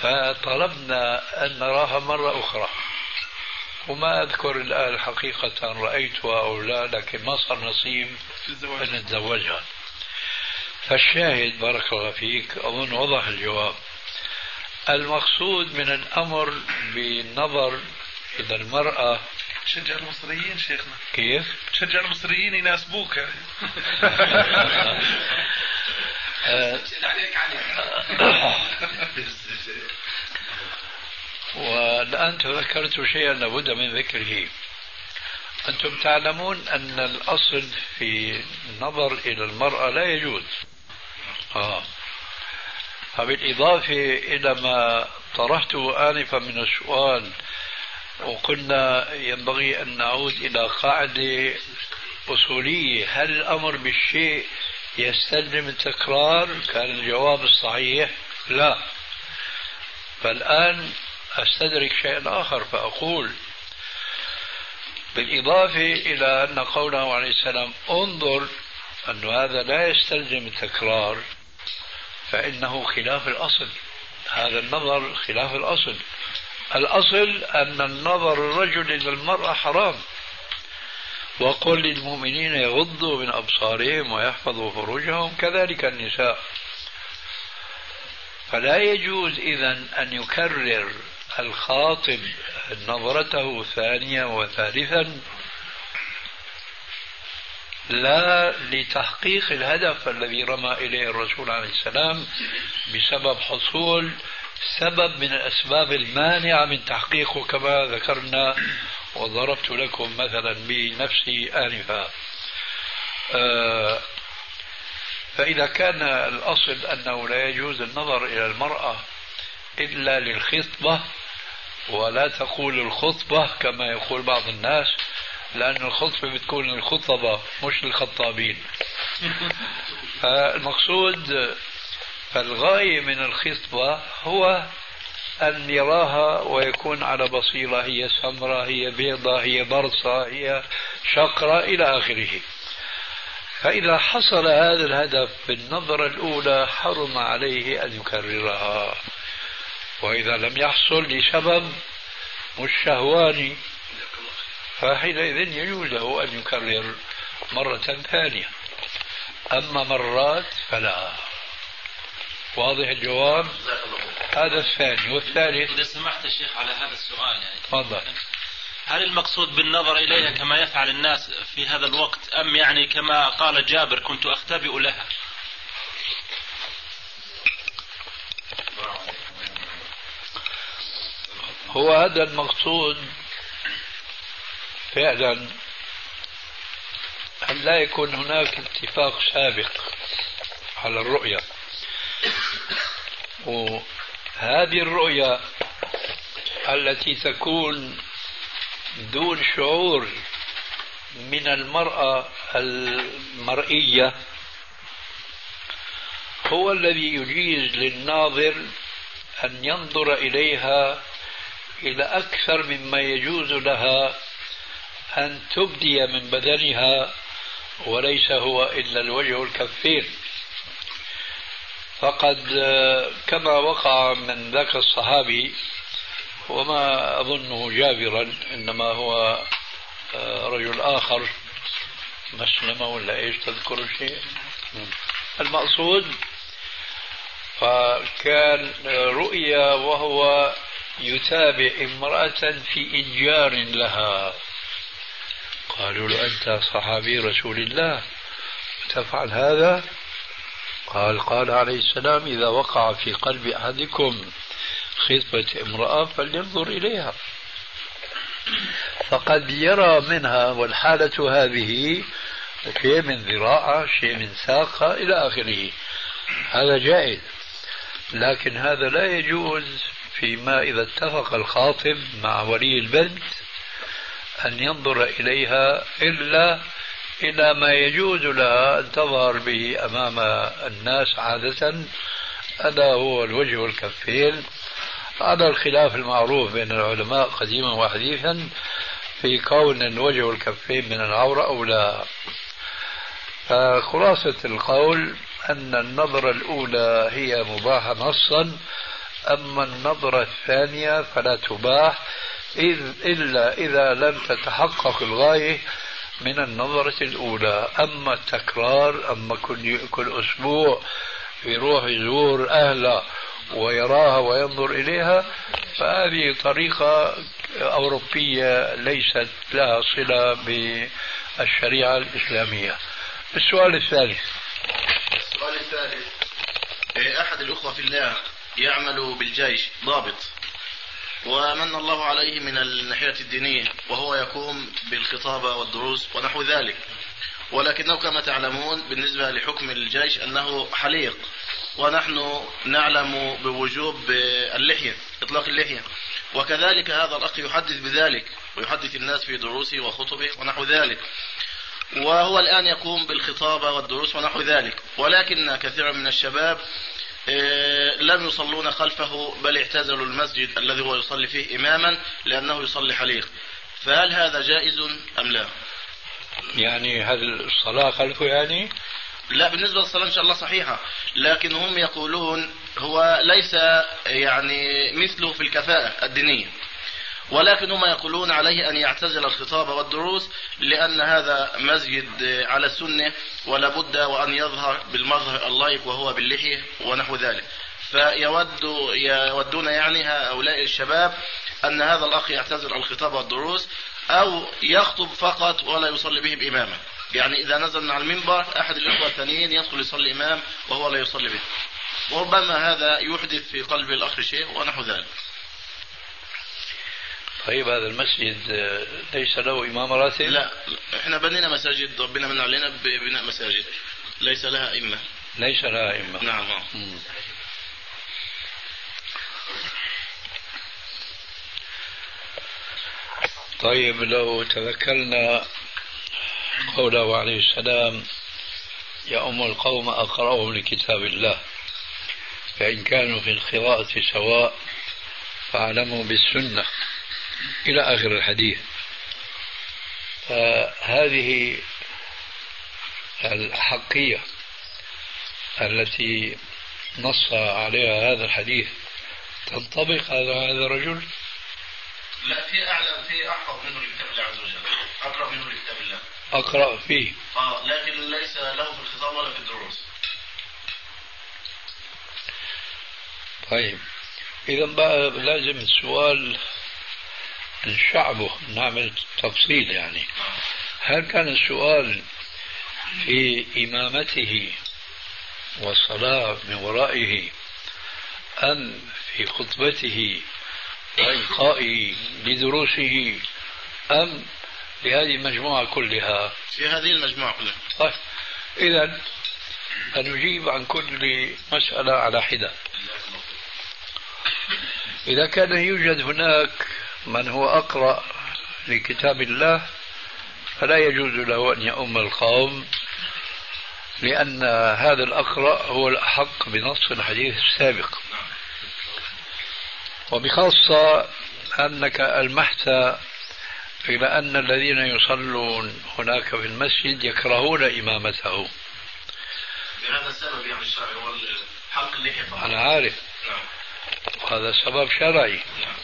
[SPEAKER 3] فطلبنا أن نراها مرة أخرى. وما أذكر الآن حقيقة رأيتها أو لا لكن ما صار نصيب. نتزوجها فالشاهد بارك الله فيك أظن وضح الجواب. المقصود من الأمر بالنظر إلى المرأة.
[SPEAKER 10] شجع المصريين شيخنا.
[SPEAKER 3] كيف؟
[SPEAKER 10] شجع المصريين يناسبوك
[SPEAKER 3] والآن تذكرت شيئا لابد من ذكره. أنتم تعلمون أن الأصل في النظر إلى المرأة لا يجوز. آه. فبالإضافة إلى ما طرحته آنفا من السؤال وقلنا ينبغي أن نعود إلى قاعدة أصولية. هل الأمر بالشيء يستلزم التكرار؟ كان الجواب الصحيح لا. فالآن أستدرك شيئا آخر فأقول بالإضافة إلى أن قوله عليه السلام انظر أن هذا لا يستلزم التكرار فإنه خلاف الأصل. هذا النظر خلاف الأصل. الأصل أن النظر الرجل إلى المرأة حرام. وقل للمؤمنين يغضوا من أبصارهم ويحفظوا فروجهم كذلك النساء. فلا يجوز إذا أن يكرر الخاطب نظرته ثانيا وثالثا لا لتحقيق الهدف الذي رمى إليه الرسول عليه السلام بسبب حصول سبب من الأسباب المانعة من تحقيقه كما ذكرنا وضربت لكم مثلا بنفسي آنفا. آه فإذا كان الأصل أنه لا يجوز النظر إلى المرأة إلا للخطبة ولا تقول الخطبة كما يقول بعض الناس لأن الخطبة بتكون للخطبة مش للخطابين. فالمقصود فالغاية من الخطبة هو أن يراها ويكون على بصيرة هي سمراء هي بيضة هي برصة هي شقرة إلى آخره. فإذا حصل هذا الهدف بالنظرة الأولى حرم عليه أن يكررها. وإذا لم يحصل لسبب مش شهواني فحينئذ يجوز له أن يكرر مرة ثانية. أما مرات فلا. واضح الجواب؟ هذا الثاني والثالث.
[SPEAKER 6] إذا سمحت الشيخ على هذا السؤال يعني.
[SPEAKER 3] تفضل.
[SPEAKER 6] هل المقصود بالنظر إليها كما يفعل الناس في هذا الوقت أم يعني كما قال جابر كنت أختبئ لها؟
[SPEAKER 3] هو هذا المقصود فعلا أن لا يكون هناك اتفاق سابق على الرؤية. وهذه الرؤية التي تكون دون شعور من المرأة المرئية هو الذي يجيز للناظر أن ينظر إليها إلى أكثر مما يجوز لها أن تبدي من بدنها وليس هو إلا الوجه والكفين فقد كما وقع من ذاك الصحابي وما أظنه جابرا إنما هو رجل آخر. مسلمة ولا إيش تذكر شيء؟ المقصود فكان رؤيا وهو يتابع امرأة في إنجار لها. قالوا له أنت صحابي رسول الله تفعل هذا؟ قال قال عليه السلام إذا وقع في قلب أحدكم خطبة امرأة فلينظر إليها. فقد يرى منها والحالة هذه شيء من ذراعة شيء من ساقة إلى آخره. هذا جائز لكن هذا لا يجوز فيما إذا اتفق الخاطب مع ولي البنت أن ينظر إليها إلا إلى ما يجوز لها أن تظهر به أمام الناس عادة. ألا هو الوجه والكفين على الخلاف المعروف بين العلماء قديما وحديثا في كون الوجه والكفين من العورة أو لا. فخلاصة القول أن النظرة الأولى هي مباحة نصا أما النظرة الثانية فلا تباح إذ إلا إذا لم تتحقق الغاية من النظرة الأولى. أما التكرار أما كل, كل أسبوع يروح يزور أهله ويراها وينظر إليها فهذه طريقة أوروبية ليست لها صلة بالشريعة الإسلامية. السؤال الثالث
[SPEAKER 9] السؤال الثالث أحد الأخوة في الله يعمل بالجيش ضابط. ومن الله عليه من الناحية الدينية وهو يقوم بالخطابة والدروس ونحو ذلك. ولكنه كما تعلمون بالنسبة لحكم الجيش أنه حليق. ونحن نعلم بوجوب اللحية إطلاق اللحية. وكذلك هذا الأخ يحدث بذلك ويحدث الناس في دروسه وخطبه ونحو ذلك. وهو الآن يقوم بالخطابة والدروس ونحو ذلك. ولكن كثيرا من الشباب لم يصلون خلفه بل اعتزلوا المسجد الذي هو يصلي فيه إماما لأنه يصلي حليق. فهل هذا جائز أم لا؟
[SPEAKER 3] يعني هل الصلاة خلفه يعني؟
[SPEAKER 9] لا بالنسبة للصلاة إن شاء الله صحيحة. لكن هم يقولون هو ليس يعني مثله في الكفاءة الدينية. ولكن هم يقولون عليه أن يعتزل الخطاب والدروس لأن هذا مسجد على السنة ولا بد وأن يظهر بالمظهر اللائق وهو باللحية ونحو ذلك. فيود يودون يعني هؤلاء الشباب أن هذا الأخ يعتزل الخطاب والدروس أو يخطب فقط ولا يصلي بهم إماما. يعني إذا نزل على المنبر أحد الإخوة الثانيين يدخل يصلي إمام وهو لا يصلي به. وربما هذا يحدث في قلب الأخ شيء ونحو ذلك.
[SPEAKER 3] طيب هذا المسجد آه، ليس له إمام راتب؟
[SPEAKER 9] لا إحنا بنينا مساجد ربنا من علينا ببناء مساجد. ليس لها إمة.
[SPEAKER 3] ليس لها إمة.
[SPEAKER 9] نعم
[SPEAKER 3] طيب لو تذكرنا قوله عليه السلام يا أم القوم أقرأهم لكتاب الله. فإن كانوا في القراءة سواء فاعلموا بالسنة. إلى آخر الحديث. فهذه الحقية التي نص عليها هذا الحديث تنطبق على هذا الرجل؟
[SPEAKER 9] لا في أعلى في أحفظ منه لكتاب الله عز وجل. أقرأ منه لكتاب الله.
[SPEAKER 3] أقرأ فيه.
[SPEAKER 9] آه لكن ليس له في الخطاب ولا في الدروس.
[SPEAKER 3] طيب. إذا بقى لازم السؤال نشعبه نعمل تفصيل يعني. هل كان السؤال في إمامته والصلاة من ورائه أم في خطبته وإلقائه لدروسه أم لهذه المجموعة كلها؟
[SPEAKER 9] في هذه المجموعة كلها.
[SPEAKER 3] طيب إذا سنجيب عن كل مسألة على حدة. إذا كان يوجد هناك من هو أقرأ لكتاب الله فلا يجوز له أن يؤم القوم لأن هذا الأقرأ هو الأحق بنص الحديث السابق. وبخاصة أنك ألمحت إلى أن الذين يصلون هناك في المسجد يكرهون إمامته.
[SPEAKER 9] بهذا السبب يعني الشرعي هو اللحية فقط.
[SPEAKER 3] أنا عارف.
[SPEAKER 9] نعم.
[SPEAKER 3] وهذا سبب شرعي.
[SPEAKER 9] نعم.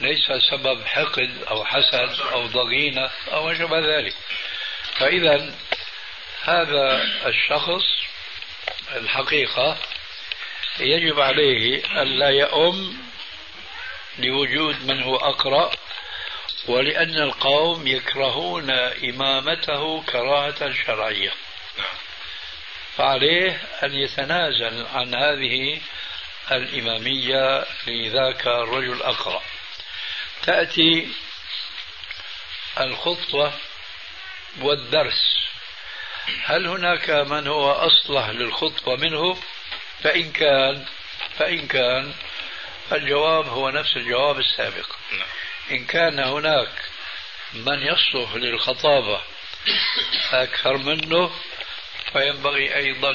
[SPEAKER 3] ليس سبب حقد أو حسد أو ضغينة أو ما ذلك. فإذا هذا الشخص الحقيقة يجب عليه ألا يؤم لوجود من هو أقرأ ولأن القوم يكرهون إمامته كراهة شرعية. فعليه أن يتنازل عن هذه الإمامية لذاك الرجل الأقرأ. تأتي الخطوة والدرس. هل هناك من هو أصلح للخطوة منه؟ فإن كان فإن كان الجواب هو نفس الجواب السابق. إن كان هناك من يصلح للخطابة أكثر منه فينبغي أيضا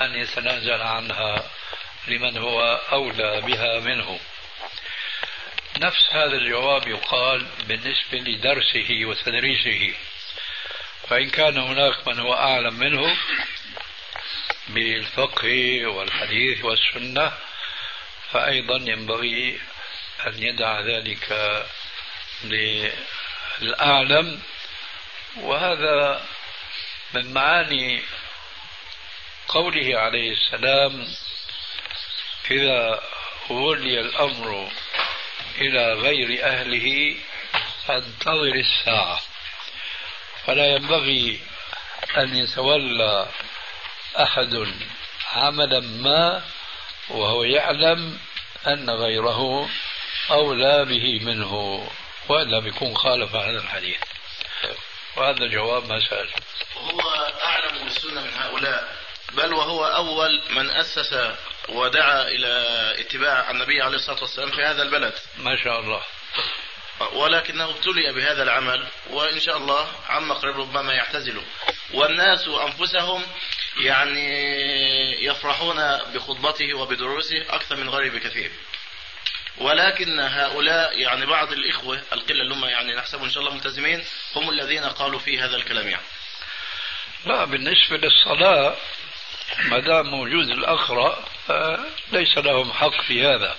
[SPEAKER 3] أن يتنازل عنها لمن هو أولى بها منه. نفس هذا الجواب يقال بالنسبة لدرسه وتدريسه. فإن كان هناك من هو أعلم منه بالفقه والحديث والسنة فأيضا ينبغي أن يدع ذلك للأعلم. وهذا من معاني قوله عليه السلام إذا ولي الأمر إلى غير أهله فانتظر الساعة. فلا ينبغي أن يتولى أحد عملا ما وهو يعلم أن غيره أولى به منه وإلا بيكون خالف هذا الحديث. وهذا جواب ما سأل.
[SPEAKER 9] وهو أعلم بالسنة من هؤلاء. بل وهو أول من أسس ودعا إلى اتباع النبي عليه الصلاة والسلام في هذا البلد.
[SPEAKER 3] ما شاء الله.
[SPEAKER 9] ولكنه ابتلي بهذا العمل وإن شاء الله عما قريب ربما يعتزله والناس أنفسهم يعني يفرحون بخطبته وبدروسه أكثر من غيره بكثير ولكن هؤلاء يعني بعض الإخوة القلة اللي هم يعني نحسبهم إن شاء الله ملتزمين هم الذين قالوا فيه هذا الكلام يعني.
[SPEAKER 3] لا بالنسبة للصلاة ما دام موجود الأقرأ ليس لهم حق في هذا.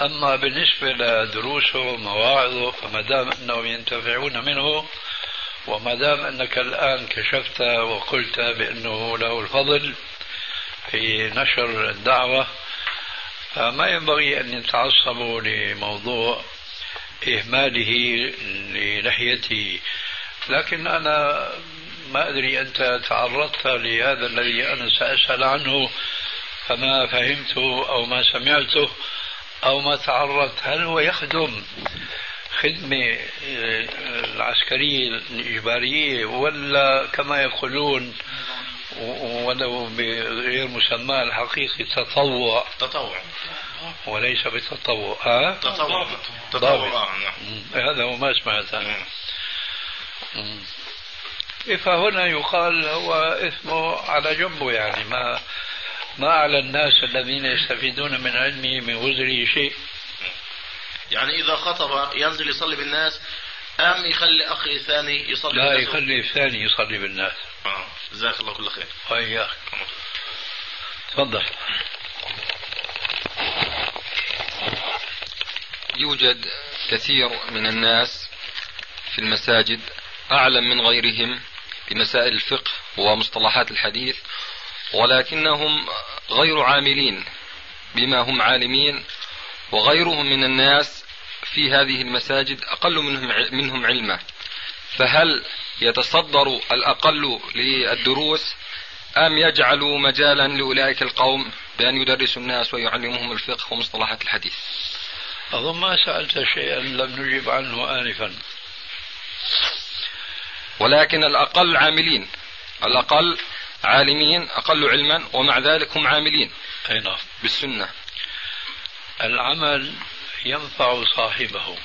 [SPEAKER 3] أما بالنسبة لدروسه ومواعظه فما دام أنهم ينتفعون منه وما دام أنك الآن كشفت وقلت بأنه له الفضل في نشر الدعوة فما ينبغي أن يتعصبوا لموضوع إهماله للحيته لكن أنا ما أدري أنت تعرضت لهذا الذي أنا سأسأل عنه فما فهمته أو ما سمعته أو ما تعرضت. هل هو يخدم خدمة العسكرية الإجبارية ولا كما يقولون ولو بغير مسمى الحقيقي تطوع؟
[SPEAKER 9] تطوع.
[SPEAKER 3] وليس بتطوع ها؟
[SPEAKER 9] تطوع. تطوع. نعم.
[SPEAKER 3] هذا هو ما سمعت أنا. فهنا يقال هو اسمه على جنبه يعني ما ما على الناس الذين يستفيدون من علمه من وزره شيء.
[SPEAKER 9] يعني إذا خطب ينزل يصلي بالناس أم يخلي أخي ثاني يصلي
[SPEAKER 3] لا
[SPEAKER 9] بالناس؟
[SPEAKER 3] يخلي الثاني يصلي بالناس.
[SPEAKER 9] آه. جزاك الله كل خير.
[SPEAKER 3] وإياك تفضل.
[SPEAKER 11] يوجد كثير من الناس في المساجد أعلم من غيرهم. بمسائل الفقه ومصطلحات الحديث ولكنهم غير عاملين بما هم عالمين وغيرهم من الناس في هذه المساجد أقل منهم منهم علما. فهل يتصدر الأقل للدروس أم يجعلوا مجالا لأولئك القوم بأن يدرسوا الناس ويعلمهم الفقه ومصطلحات الحديث؟
[SPEAKER 3] أظن ما سألت شيئا لم نجب عنه آنفا.
[SPEAKER 11] ولكن الأقل عاملين. الأقل عالمين أقل علما ومع ذلك هم عاملين.
[SPEAKER 3] أي نعم.
[SPEAKER 11] بالسنة.
[SPEAKER 3] العمل ينفع صاحبه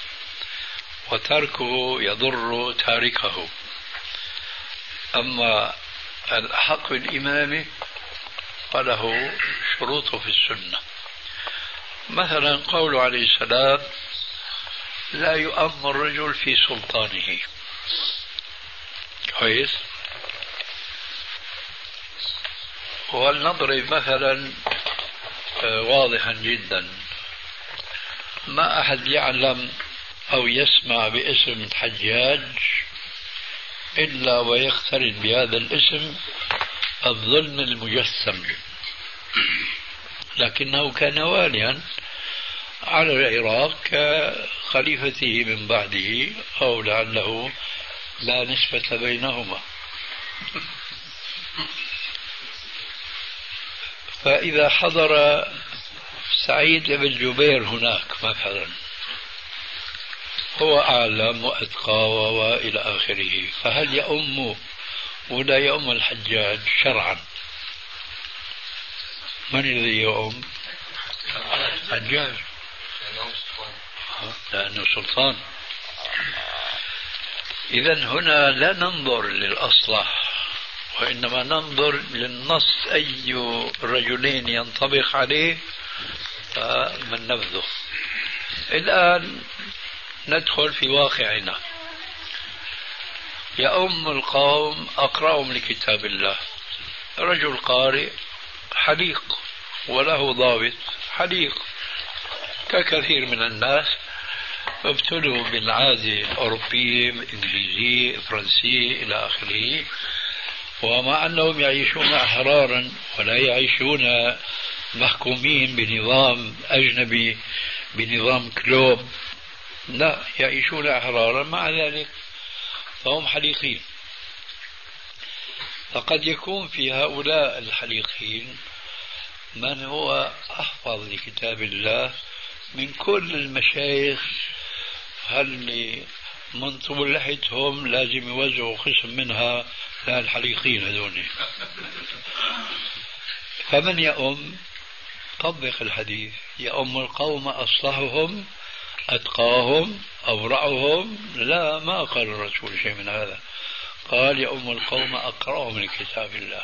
[SPEAKER 3] وتركه يضر تاركه. أما الأحق بالإمامة فله شروط في السنة. مثلا قوله عليه السلام لا يؤم الرجل في سلطانه. كويس. ولنضرب مثلا آه، واضحا جدا. ما أحد يعلم أو يسمع باسم حجاج إلا ويقترن بهذا الاسم الظلم المجسم. لكنه كان واليا على العراق كخليفته من بعده أو لعله لا نسبة بينهما. فإذا حضر سعيد بن جبير هناك مثلا هو أعلم وأتقى وإلى آخره. فهل يؤم ولا يؤم الحجاج شرعا؟ من الذي يؤم؟ حجاج لأنه سلطان. إذا هنا لا ننظر للأصلح وإنما ننظر للنص أي رجلين ينطبق عليه فمن نبذه. الآن ندخل في واقعنا. يؤم القوم أقرأهم لكتاب الله. رجل قارئ حليق وله ضابط حليق ككثير من الناس. ابتلوا بالعادة أوروبية إنجليزية فرنسية إلى آخره. ومع أنهم يعيشون أحرارا ولا يعيشون محكومين بنظام أجنبي بنظام كلوب لا يعيشون أحرارا. مع ذلك فهم حليقين. فقد يكون في هؤلاء الحليقين من هو أحفظ لكتاب الله من كل المشايخ اللي من طول لحيتهم لازم يوزعوا قسم منها للحليقين هذول. فمن يؤم طبق الحديث. يؤم القوم أصلحهم أتقاهم أورعهم. لا ما قال الرسول شيء من هذا. قال يؤم القوم أقرأهم لكتاب الله.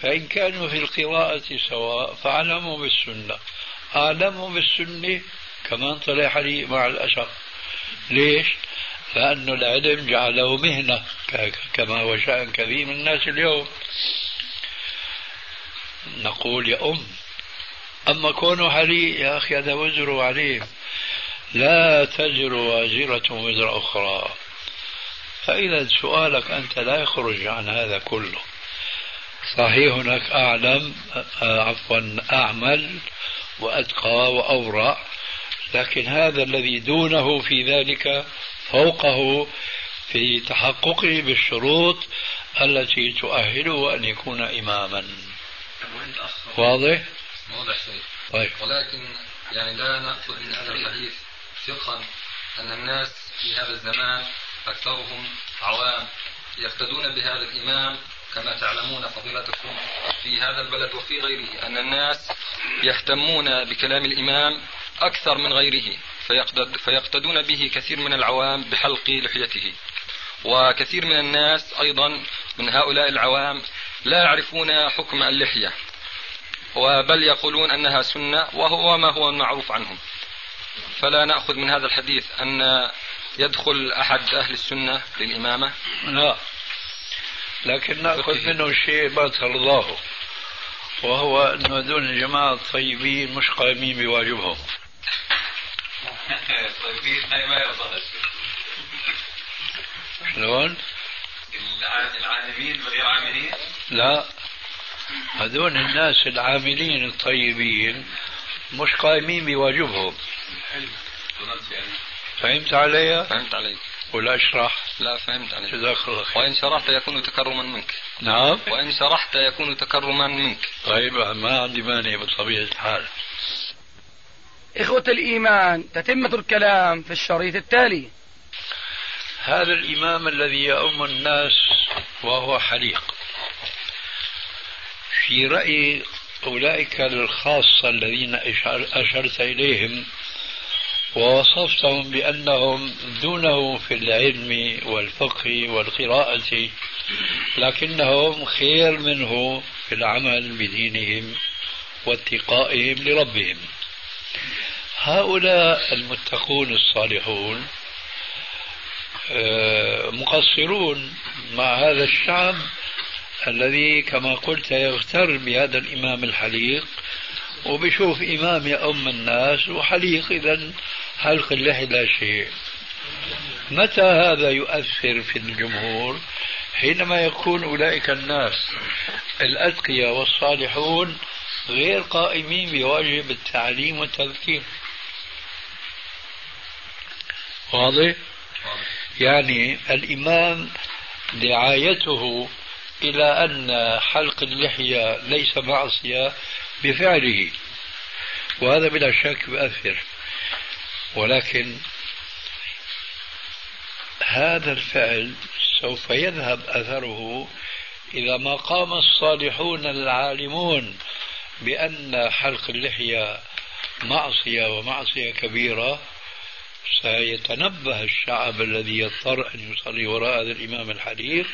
[SPEAKER 3] فإن كانوا في القراءة سواء فاعلموا بالسنة. أعلموا بالسنة كمان طلع علي مع الأسف ليش؟ لأن العلم جعله مهنة كما هو شأن كثير من الناس اليوم. نقول يا أم أما كونه علي يا أخي هذا وزر عليه لا تزر وازرة وزر أخرى. فإذا سؤالك أنت لا يخرج عن هذا كله. صحيح هناك أعلم عفوا أعمل وأتقى وأورع لكن هذا الذي دونه في ذلك فوقه في تحققه بالشروط التي تؤهله أن يكون إماما. واضح؟
[SPEAKER 11] واضح طيب. ولكن يعني لا نأخذ من هذا الحديث فقها أن الناس في هذا الزمان أكثرهم عوام يقتدون بهذا الإمام كما تعلمون فضيلتكم في هذا البلد وفي غيره أن الناس يهتمون بكلام الإمام أكثر من غيره فيقتد فيقتدون به كثير من العوام بحلق لحيته. وكثير من الناس أيضا من هؤلاء العوام لا يعرفون حكم اللحية وبل يقولون أنها سنة وهو ما هو المعروف عنهم. فلا نأخذ من هذا الحديث أن يدخل أحد أهل السنة للإمامة؟
[SPEAKER 3] لا. لكن نأخذ منه شيء ما ترضاه وهو أن هذول الجماعة الطيبين مش قائمين بواجبهم
[SPEAKER 8] طيبين ما يرضى
[SPEAKER 3] شلون؟
[SPEAKER 8] العاملين غير عاملين؟
[SPEAKER 3] لا هذول الناس العاملين الطيبين مش قائمين بواجبهم فهمت علي؟
[SPEAKER 11] فهمت عليك
[SPEAKER 3] ولا أشرح؟
[SPEAKER 11] لا فهمت عليك.
[SPEAKER 3] جزاك الله خير.
[SPEAKER 11] وإن شرحت يكون تكرما منك.
[SPEAKER 3] نعم.
[SPEAKER 11] وإن شرحت يكون تكرما منك.
[SPEAKER 3] طيب ما عندي مانع بطبيعة الحال.
[SPEAKER 2] إخوة الإيمان تتمة الكلام في الشريط التالي.
[SPEAKER 3] هذا الإمام الذي يؤم الناس وهو حليق. في رأي أولئك الخاصة الذين أشرت إليهم ووصفتهم بأنهم دونه في العلم والفقه والقراءة لكنهم خير منه في العمل بدينهم واتقائهم لربهم. هؤلاء المتقون الصالحون آه، مقصرون مع هذا الشعب الذي كما قلت يغتر بهذا الإمام الحليق وبشوف إمام يأم الناس وحليق إذا حلق اللحية لا شيء. متى هذا يؤثر في الجمهور؟ حينما يكون أولئك الناس الأتقياء والصالحون غير قائمين بواجب التعليم والتذكير. واضح؟ يعني الإمام دعايته إلى أن حلق اللحية ليس معصية بفعله. وهذا بلا شك يؤثر ولكن هذا الفعل سوف يذهب أثره إذا ما قام الصالحون العالمون بأن حلق اللحية معصية ومعصية كبيرة سيتنبه الشعب الذي يضطر أن يصلي وراء هذا الإمام الحديث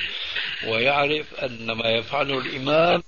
[SPEAKER 3] ويعرف أن ما يفعله الإمام